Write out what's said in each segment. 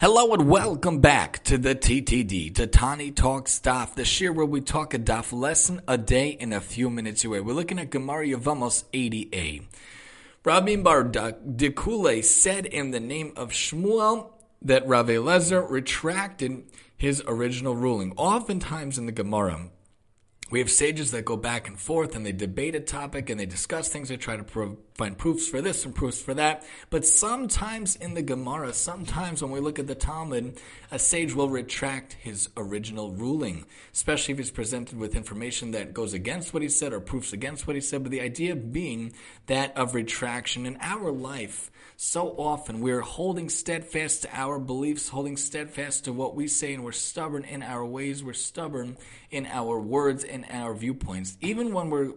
Hello and welcome back to the TTD, Tatani Talk Staff, the shir where we talk a daf lesson a day in a few minutes away. We're looking at Gemara Yevamos 80a. Rabbi Bar Dekule said in the name of Shmuel that Rav Elezer retracted his original ruling. Oftentimes in the Gemara, we have sages that go back and forth and they debate a topic and they discuss things. They try to pro- find proofs for this and proofs for that. But sometimes in the Gemara, sometimes when we look at the Talmud, a sage will retract his original ruling, especially if he's presented with information that goes against what he said or proofs against what he said. But the idea being that of retraction in our life, so often we're holding steadfast to our beliefs, holding steadfast to what we say, and we're stubborn in our ways, we're stubborn in our words and our viewpoints. Even when we're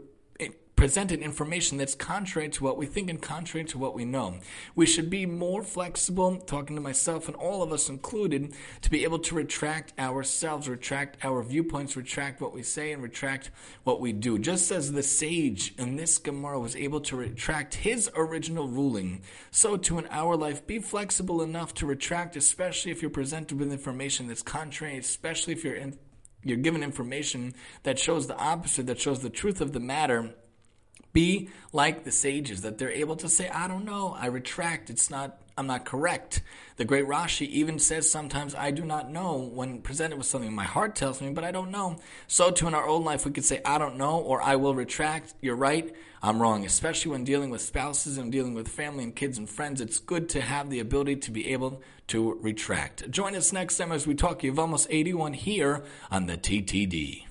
presented information that's contrary to what we think and contrary to what we know. We should be more flexible, talking to myself and all of us included, to be able to retract ourselves, retract our viewpoints, retract what we say, and retract what we do. Just as the sage in this Gemara was able to retract his original ruling, so too in our life, be flexible enough to retract, especially if you're presented with information that's contrary, especially if you're in you're given information that shows the opposite, that shows the truth of the matter, be like the sages, that they're able to say, I don't know, I retract, it's not, I'm not correct. The great Rashi even says sometimes, I do not know when presented with something my heart tells me, but I don't know. So too in our own life, we could say, I don't know, or I will retract, you're right, I'm wrong. Especially when dealing with spouses and dealing with family and kids and friends, it's good to have the ability to be able to retract. Join us next time as we talk Yevamos 81 here on the TTD.